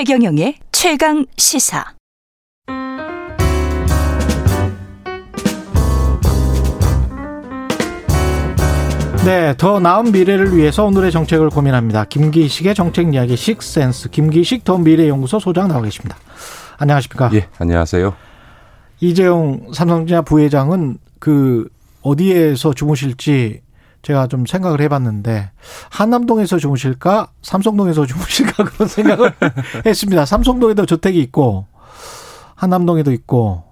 최경영의 최강 시사. 네, 더 나은 미래를 위해서 오늘의 정책을 고민합니다. 김기식의 정책 이야기 식센스 김기식 더 미래연구소 소장 나와 계십니다. 안녕하십니까? 예, 안녕하세요. 이재용 삼성전자 부회장은 그 어디에서 주무실지 제가 좀 생각을 해봤는데 한남동에서 주무실까 삼성동에서 주무실까 그런 생각을 했습니다. 삼성동에도 저택이 있고 한남동에도 있고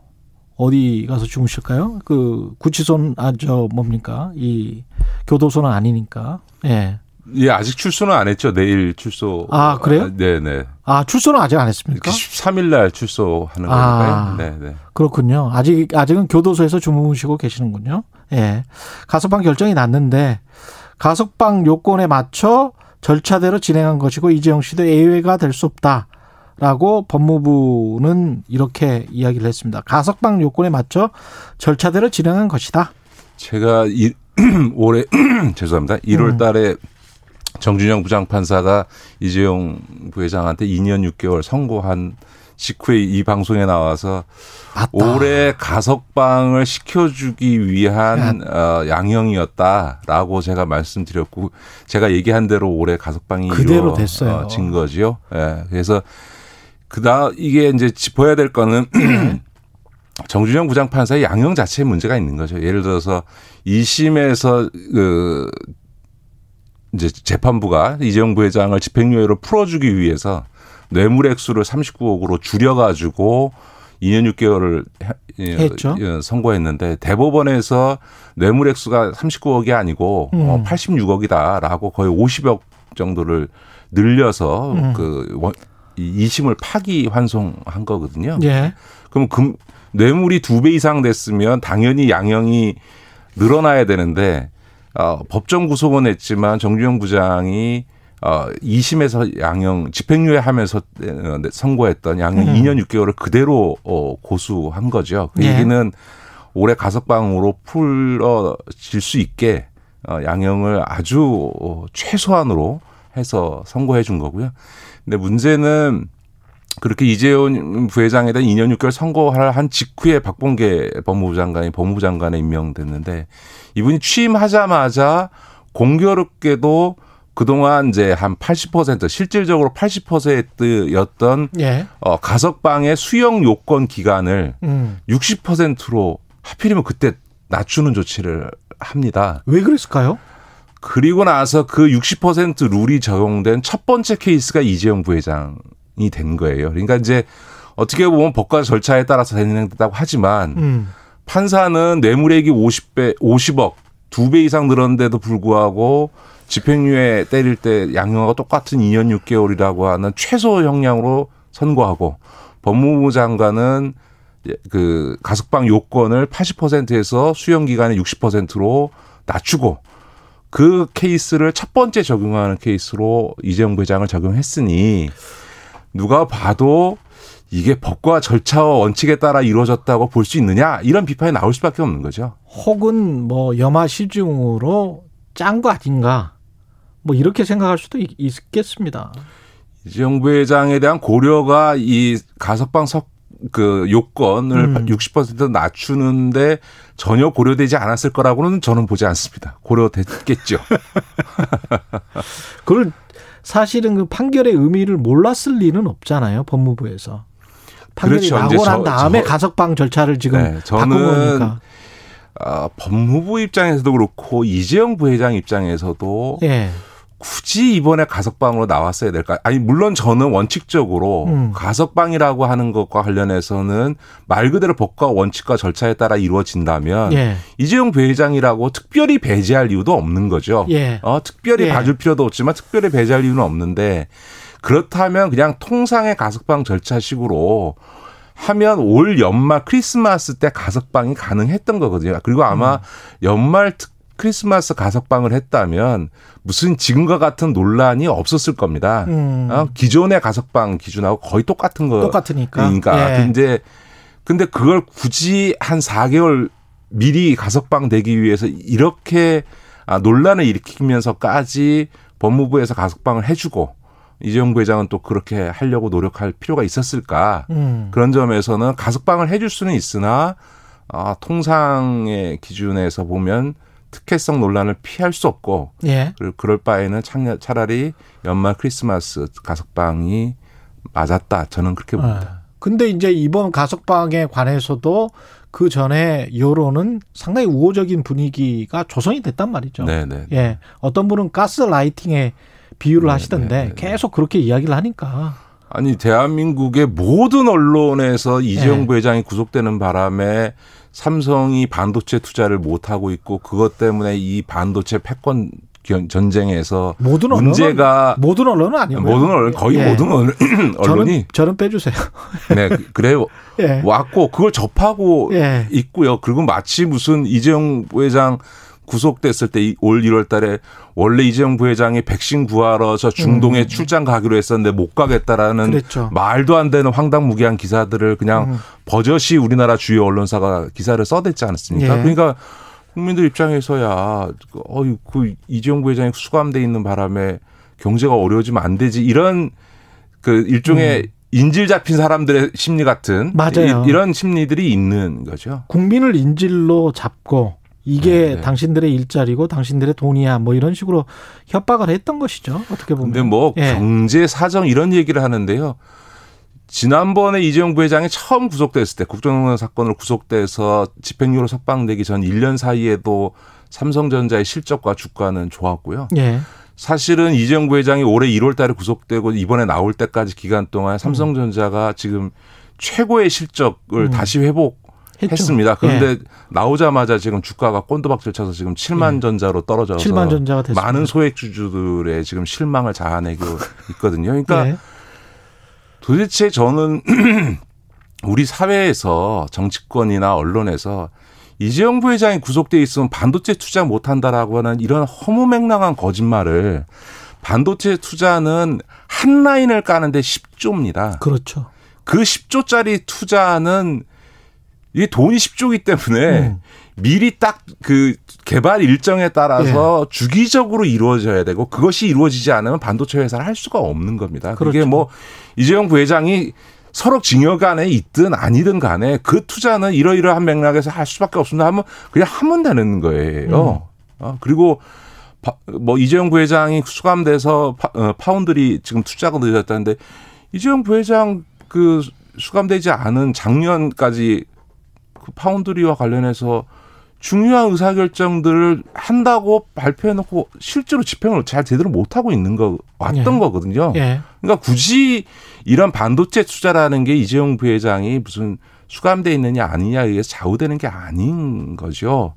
어디 가서 주무실까요? 그 구치소는 아 저 뭡니까 이 교도소는 아니니까 예. 예, 아직 출소는 안 했죠. 내일 출소. 아, 그래요? 네, 네. 아, 출소는 아직 안 했습니까? 13일 날 출소하는 아, 거니까요. 네, 네. 그렇군요. 아직 아직은 교도소에서 주무시고 계시는군요. 예. 가석방 결정이 났는데 가석방 요건에 맞춰 절차대로 진행한 것이고 이재용 씨도 예외가 될 수 없다 라고 법무부는 이렇게 이야기를 했습니다. 가석방 요건에 맞춰 절차대로 진행한 것이다. 제가 이, 올해 죄송합니다. 1월 음. 달에 정준영 부장판사가 이재용 부회장한테 2년 6개월 선고한 직후에 이 방송에 나와서 맞다. 올해 가석방을 시켜주기 위한 어, 양형이었다라고 제가 말씀드렸고 제가 얘기한 대로 올해 가석방이 그대로 됐어요. 이루어진 거지요. 예. 그래서 그다 이게 이제 짚어야 될 거는 정준영 부장판사의 양형 자체에 문제가 있는 거죠. 예를 들어서 2심에서 그 이제 재판부가 이재용 부회장을 집행유예로 풀어주기 위해서 뇌물 액수를 39억으로 줄여가지고 2년 6개월을 했죠. 예, 선고했는데 대법원에서 뇌물 액수가 39억이 아니고 음. 어, 86억이다라고 거의 50억 정도를 늘려서 음. 그 원- 이 2심을 파기 환송한 거거든요. 예. 그럼 금 뇌물이 두 배 이상 됐으면 당연히 양형이 늘어나야 되는데 어, 법정 구속은 했지만 정주영 부장이 어, 2심에서 양형 집행유예 하면서 어, 선고했던 양형 음. 2년 6개월을 그대로 어, 고수한 거죠. 그 예. 얘기는 올해 가석방으로 풀어질 수 있게 어, 양형을 아주 어, 최소한으로 해서 선고해 준 거고요. 근데 문제는 그렇게 이재용 부회장에 대한 2년 6개월 선고를 한 직후에 박봉계 법무부 장관이 법무부 장관에 임명됐는데 이분이 취임하자마자 공교롭게도 그동안 이제 한 80% 실질적으로 80%였던 예. 어 가석방의 수용 요건 기간을 음. 60%로 하필이면 그때 낮추는 조치를 합니다. 왜 그랬을까요? 그리고 나서 그 60% 룰이 적용된 첫 번째 케이스가 이재용 부회장 이 된 거예요. 그러니까 이제 어떻게 보면 법과 절차에 따라서 진행된다고 하지만 음. 판사는 뇌물액이 50배, 50억 두 배 이상 늘었는데도 불구하고 집행유예 때릴 때 양형하고 똑같은 2년 6개월이라고 하는 최소 형량으로 선고하고 법무부 장관은 그 가석방 요건을 80%에서 수용 기간의 60%로 낮추고 그 케이스를 첫 번째 적용하는 케이스로 이재용 부회장을 적용했으니 누가 봐도 이게 법과 절차와 원칙에 따라 이루어졌다고 볼 수 있느냐 이런 비판이 나올 수밖에 없는 거죠. 혹은 뭐 염화 시중으로 짠 거 아닌가 뭐 이렇게 생각할 수도 있, 있겠습니다. 이재용 부회장에 대한 고려가 이 가석방 석, 그 요건을 음. 60% 낮추는데 전혀 고려되지 않았을 거라고는 저는 보지 않습니다. 고려됐겠죠. 그걸 사실은 그 판결의 의미를 몰랐을 리는 없잖아요 법무부에서. 판결이 그렇죠. 나고 난 저- 다음에 저- 가석방 절차를 지금 네, 바꾼 거니까. 아, 법무부 입장에서도 그렇고 이재용 부회장 입장에서도 예 굳이 이번에 가석방으로 나왔어야 될까? 아니 물론 저는 원칙적으로 음. 가석방이라고 하는 것과 관련해서는 말 그대로 법과 원칙과 절차에 따라 이루어진다면 예. 이재용 부회장이라고 특별히 배제할 이유도 없는 거죠. 예. 어, 특별히 예. 봐줄 필요도 없지만 특별히 배제할 이유는 없는데 그렇다면 그냥 통상의 가석방 절차식으로 하면 올 연말 크리스마스 때 가석방이 가능했던 거거든요. 그리고 아마 음. 연말 특- 크리스마스 가석방을 했다면 무슨 지금과 같은 논란이 없었을 겁니다. 음. 어, 기존의 가석방 기준하고 거의 똑같은 거. 똑같으니까. 그러니까 예. 근데 근데 그걸 굳이 한 4개월 미리 가석방 되기 위해서 이렇게 아, 논란을 일으키면서까지 법무부에서 가석방을 해주고 이재용 부회장은 또 그렇게 하려고 노력할 필요가 있었을까? 음. 그런 점에서는 가석방을 해줄 수는 있으나 아, 통상의 기준에서 보면 특혜성 논란을 피할 수 없고 예. 그리고 그럴 바에는 창- 차라리 연말 크리스마스 가석방이 맞았다. 저는 그렇게 봅니다. 아. 근데 이제 이번 가석방에 관해서도 그 전에 여론은 상당히 우호적인 분위기가 조성이 됐단 말이죠. 네네. 예. 어떤 분은 가스 라이팅에 비유를 네, 하시던데 네, 네, 네. 계속 그렇게 이야기를 하니까 아니 대한민국의 모든 언론에서 이재용 네. 부회장이 구속되는 바람에 삼성이 반도체 투자를 못 하고 있고 그것 때문에 이 반도체 패권 견- 전쟁에서 모든 언론은 문제가 모든 언론은 아니고요. 모든 언론 거의 예. 모든 언론, 언론이 저는, 저는 빼주세요. 네 그래요 예. 왔고 그걸 접하고 예. 있고요. 그리고 마치 무슨 이재용 부회장 구속됐을 때 올 1월 달에 원래 이재용 부회장이 백신 구하러 저 중동에 출장 가기로 했었는데 못 가겠다라는 음. 그랬죠. 말도 안 되는 황당무계한 기사들을 그냥 음. 버젓이 우리나라 주요 언론사가 기사를 써댔지 않았습니까? 예. 그러니까 국민들 입장에서야 어이 그 이재용 부회장이 수감돼 있는 바람에 경제가 어려워지면 안 되지 이런 그 일종의 인질 잡힌 사람들의 심리 같은 음. 맞아요. 이, 런 심리들이 있는 거죠. 국민을 인질로 잡고 이게 네, 네. 당신들의 일자리고 당신들의 돈이야 뭐 이런 식으로 협박을 했던 것이죠. 어떻게 보면. 근데 뭐 예. 경제 사정 이런 얘기를 하는데요. 지난번에 이재용 부회장이 처음 구속됐을 때 국정농단 사건으로 구속돼서 집행유예로 석방되기 전 1년 사이에도 삼성전자의 실적과 주가는 좋았고요. 예. 사실은 이재용 부회장이 올해 1월 달에 구속되고 이번에 나올 때까지 기간 동안 삼성전자가 지금 최고의 실적을 음. 다시 회복 했습니다. 했죠. 예. 그런데 나오자마자 지금 주가가 꼰도박질 쳐서 지금 7만 예. 전자로 떨어져서 7만 전자가 됐습니다. 많은 소액주주들의 지금 실망을 자아내고 있거든요. 그러니까 예. 도대체 저는 우리 사회에서 정치권이나 언론에서 이재용 부회장이 구속돼 있으면 반도체 투자 못 한다라고 하는 이런 허무맹랑한 거짓말을 반도체 투자는 한 라인을 까는데 10조입니다. 그렇죠. 그 10조짜리 투자는 이게 돈이 10조이기 때문에 음. 미리 딱 그 개발 일정에 따라서 예. 주기적으로 이루어져야 되고 그것이 이루어지지 않으면 반도체 회사를 할 수가 없는 겁니다. 그게 그렇죠. 뭐 이재용 부회장이 서로 징역 안에 있든 아니든 간에 그 투자는 이러이러한 맥락에서 할 수밖에 없습니다 하면 그냥 하면 되는 거예요. 음. 어, 그리고 바- 뭐 이재용 부회장이 수감돼서 파, 어, 파운드리 지금 투자가 늦었다는데 이재용 부회장 그 수감되지 않은 작년까지 그 파운드리와 관련해서 중요한 의사결정들을 한다고 발표해놓고 실제로 집행을 잘 제대로 못하고 있는 거 왔던 예. 거거든요. 예. 그러니까 굳이 이런 반도체 투자라는 게 이재용 부회장이 무슨 수감돼 있느냐 아니냐에 의해서 좌우되는 게 아닌 거죠.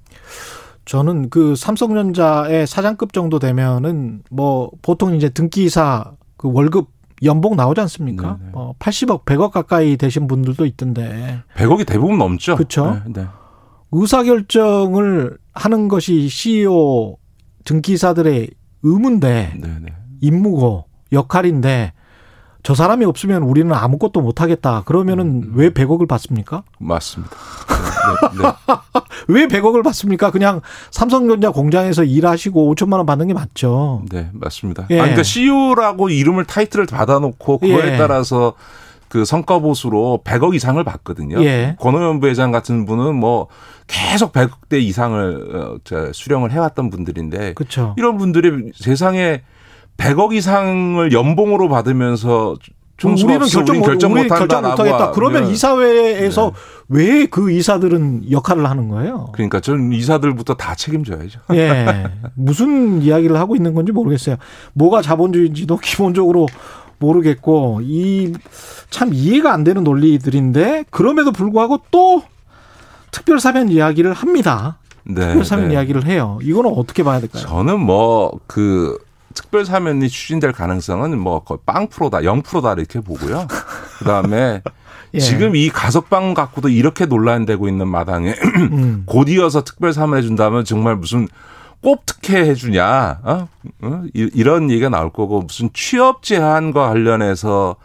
저는 그 삼성전자의 사장급 정도 되면은 뭐 보통 이제 등기사 그 월급 연봉 나오지 않습니까? 네네. 뭐 80억, 100억 가까이 되신 분들도 있던데 100억이 대부분 넘죠. 그쵸? 네, 네. 의사 결정을 하는 것이 CEO 등기사들의 의무인데 네, 네. 임무고 역할인데 저 사람이 없으면 우리는 아무것도 못 하겠다. 그러면은 음. 왜 100억을 받습니까? 맞습니다. 네, 네, 네. 왜 100억을 받습니까? 그냥 삼성전자 공장에서 일하시고 5천만 원 받는 게 맞죠. 네, 맞습니다. 예. 아, 그러니까 CEO라고 이름을 타이틀을 받아놓고 그거에 예. 따라서 그 성과 보수로 100억 이상을 받거든요. 예. 권호연 부회장 같은 분은 뭐 계속 100억대 이상을 어, 저 수령을 해왔던 분들인데 그렇죠. 이런 분들이 세상에 100억 이상을 연봉으로 받으면서 총수가 우리는 없어 결정, 우린 결정 못하겠다. 그러면 하면 이사회에서 왜그 이사들은 역할을 하는 거예요? 그러니까 저는 이사들부터 다 책임져야죠. 예. 무슨 이야기를 하고 있는 건지 모르겠어요. 뭐가 자본주의인지도 기본적으로 모르겠고 이 참 이해가 안 되는 논리들인데 그럼에도 불구하고 또 특별 사면 이야기를 합니다. 네. 특별 사면 네. 이야기를 해요. 이거는 어떻게 봐야 될까요? 저는 뭐그 특별 사면이 추진될 가능성은 뭐 거의 빵 프로다, 0%다 이렇게 보고요. 그 다음에 예. 지금 이 가석방 갖고도 이렇게 논란되고 있는 마당에 음. 곧 이어서 특별 사면해 준다면 정말 무슨 꼭 특혜 해주냐, 어? 어? 이- 이런 얘기가 나올 거고 무슨 취업 제한과 관련해서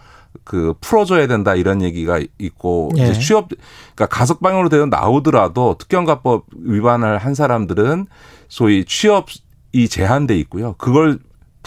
그 풀어줘야 된다 이런 얘기가 있고 예. 이제 취업 그러니까 가석방으로 되어 나오더라도 특경가법 위반을 한 사람들은 소위 취업 이 제한돼 있고요. 그걸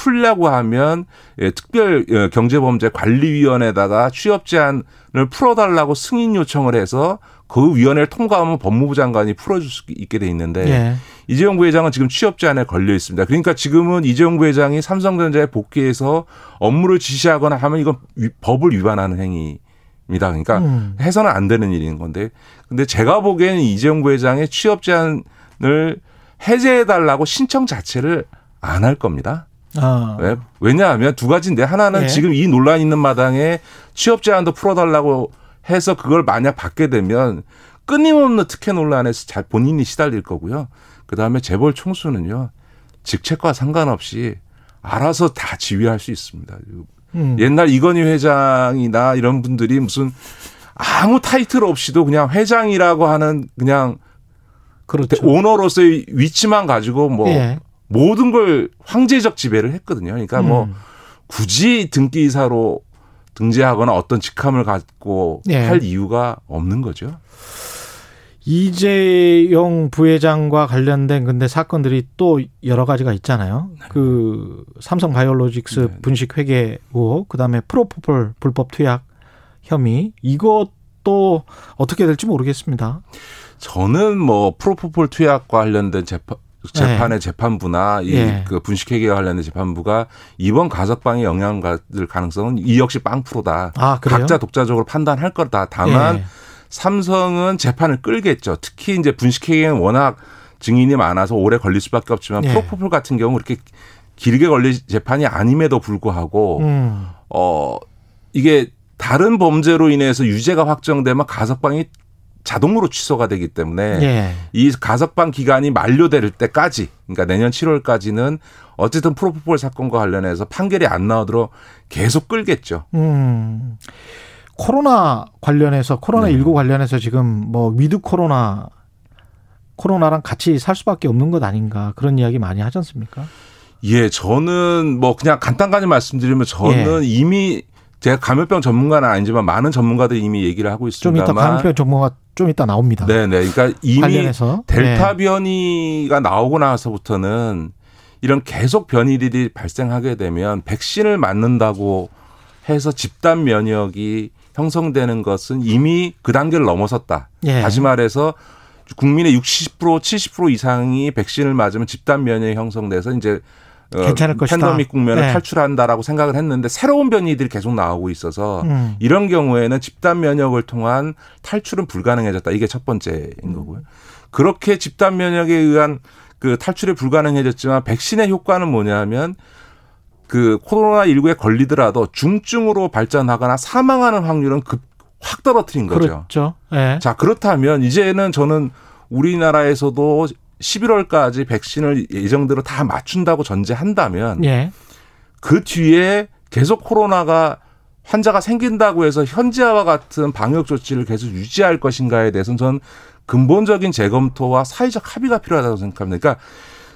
풀려고 하면 예, 특별 예, 경제범죄 관리위원회에다가 취업 제한을 풀어달라고 승인 요청을 해서 그 위원회를 통과하면 법무부 장관이 풀어줄 수 있게 돼 있는데 예. 이재용 부회장은 지금 취업 제한에 걸려 있습니다. 그러니까 지금은 이재용 부회장이 삼성전자에 복귀해서 업무를 지시하거나 하면 이건 위- 법을 위반하는 행위 입니다. 그러니까 음. 해서는 안 되는 일인 건데 근데 제가 보기에는 이재용 부회장의 취업 제한을 해제해 달라고 신청 자체를 안 할 겁니다. 아. 왜? 왜냐하면 두 가지인데 하나는 예. 지금 이 논란 있는 마당에 취업 제한도 풀어달라고 해서 그걸 만약 받게 되면 끊임없는 특혜 논란에서 잘 본인이 시달릴 거고요. 그 다음에 재벌 총수는요 직책과 상관없이 알아서 다 지휘할 수 있습니다. 음. 옛날 이건희 회장이나 이런 분들이 무슨 아무 타이틀 없이도 그냥 회장이라고 하는 그냥 그렇죠. 오너로서의 위치만 가지고 뭐 예. 모든 걸 황제적 지배를 했거든요. 그러니까 뭐 음. 굳이 등기이사로 등재하거나 어떤 직함을 갖고 예. 할 이유가 없는 거죠. 이재용 부회장과 관련된 근데 사건들이 또 여러 가지가 있잖아요. 그 삼성 바이오로직스 네. 분식 회계 의혹, 그다음에 프로포폴 불법 투약 혐의 이것도 어떻게 될지 모르겠습니다. 저는 뭐 프로포폴 투약과 관련된 재판 재판의 재판부나 이 예. 그 분식회계와 관련된 재판부가 이번 가석방에 영향을 받을 가능성은 이 역시 빵프로다. 아? 각자 독자적으로 판단할 거다. 다만 예. 삼성은 재판을 끌겠죠. 특히 이제 분식회계는 워낙 증인이 많아서 오래 걸릴 수밖에 없지만 예. 프로포폴 같은 경우 그렇게 길게 걸릴 재판이 아님에도 불구하고 음. 어 이게 다른 범죄로 인해서 유죄가 확정되면 가석방이 자동으로 취소가 되기 때문에 예. 이 가석방 기간이 만료될 때까지 그러니까 내년 7월까지는 어쨌든 프로포폴 사건과 관련해서 판결이 안 나오도록 계속 끌겠죠. 음. 코로나 관련해서 코로나 네. 19 관련해서 지금 뭐 with 코로나 코로나랑 같이 살 수밖에 없는 것 아닌가 그런 이야기 많이 하지 않습니까? 예, 저는 뭐 그냥 간단하게 말씀드리면 저는 예. 이미 제가 감염병 전문가는 아니지만 많은 전문가들이 이미 얘기를 하고 좀 이따 있습니다만 감염병 전문가 좀 이따 나옵니다. 네 네. 그러니까 이미 관련해서 델타 네. 변이가 나오고 나서부터는 이런 계속 변이들이 발생하게 되면 백신을 맞는다고 해서 집단 면역이 형성되는 것은 이미 그 단계를 넘어섰다. 예. 다시 말해서 국민의 60% 70% 이상이 백신을 맞으면 집단 면역이 형성돼서 이제 어, 괜찮을 것이다. 팬데믹 국면을 네. 탈출한다라고 생각을 했는데 새로운 변이들이 계속 나오고 있어서 음. 이런 경우에는 집단 면역을 통한 탈출은 불가능해졌다. 이게 첫 번째인 거고요. 그렇게 집단 면역에 의한 그 탈출이 불가능해졌지만 백신의 효과는 뭐냐면 그 코로나 19에 걸리더라도 중증으로 발전하거나 사망하는 확률은 급 확 떨어뜨린 거죠. 그렇죠. 예. 자, 그렇다면 이제는 저는 우리나라에서도 11월까지 백신을 예정대로 다 맞춘다고 전제한다면 예. 그 뒤에 계속 코로나가 환자가 생긴다고 해서 현재와 같은 방역 조치를 계속 유지할 것인가에 대해서는 저는 근본적인 재검토와 사회적 합의가 필요하다고 생각합니다. 그러니까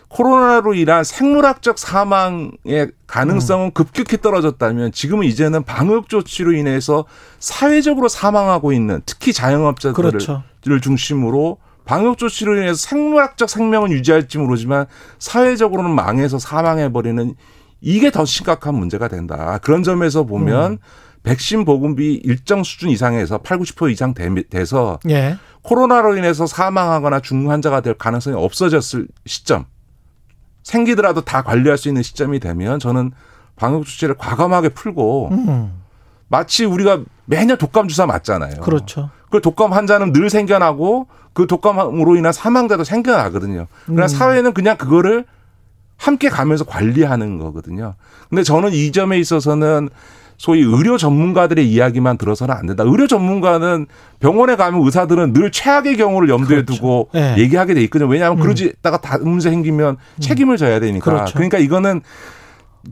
코로나로 인한 생물학적 사망의 가능성은 급격히 떨어졌다면 지금은 이제는 방역 조치로 인해서 사회적으로 사망하고 있는 특히 자영업자들을 그렇죠. 중심으로 방역 조치로 인해서 생물학적 생명은 유지할지 모르지만 사회적으로는 망해서 사망해 버리는 이게 더 심각한 문제가 된다. 그런 점에서 보면 백신 보급이 일정 수준 이상에서 8, 90% 이상 되- 돼서 예. 코로나로 인해서 사망하거나 중증 환자가 될 가능성이 없어졌을 시점 생기더라도 다 관리할 수 있는 시점이 되면 저는 방역 조치를 과감하게 풀고 음. 마치 우리가 매년 독감 주사 맞잖아요. 그렇죠. 그 독감 환자는 늘 생겨나고 그 독감으로 인한 사망자도 생겨나거든요. 그러나 음. 사회는 그냥 그거를 함께 가면서 관리하는 거거든요. 근데 저는 이 점에 있어서는 소위 의료 전문가들의 이야기만 들어서는 안 된다. 의료 전문가는 병원에 가면 의사들은 늘 최악의 경우를 염두에 그렇죠. 두고 예. 얘기하게 돼 있거든요. 왜냐하면 음. 그러지다가 다른 문제 생기면 책임을 져야 되니까. 그렇죠. 그러니까 이거는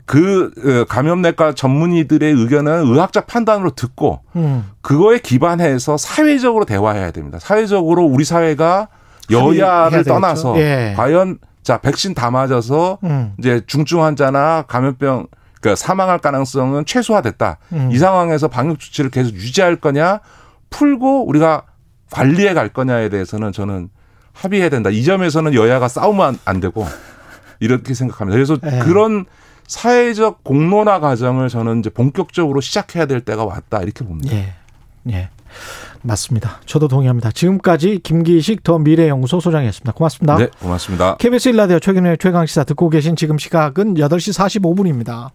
그 어, 감염내과 전문의들의 의견은 의학적 판단으로 듣고 음. 그거에 기반해서 사회적으로 대화해야 됩니다. 사회적으로 우리 사회가 여야를. 떠나서 예. 과연 자 백신 다 맞아서 음. 이제 중증 환자나 감염병 그 사망할 가능성은 최소화됐다. 음. 이 상황에서 방역 조치를 계속 유지할 거냐 풀고 우리가 관리해 갈 거냐에 대해서는 저는 합의해야 된다. 이 점에서는 여야가 싸우면 안- 안 되고 이렇게 생각합니다. 그래서 예. 그런 사회적 공론화 과정을 저는 이제 본격적으로 시작해야 될 때가 왔다 이렇게 봅니다. 예. 예. 맞습니다. 저도 동의합니다. 지금까지 김기식 더 미래연구소 소장이었습니다. 고맙습니다. 네, 고맙습니다. KBS 일라디오 최근의 최강 시사 듣고 계신 지금 시각은 8시 45분입니다.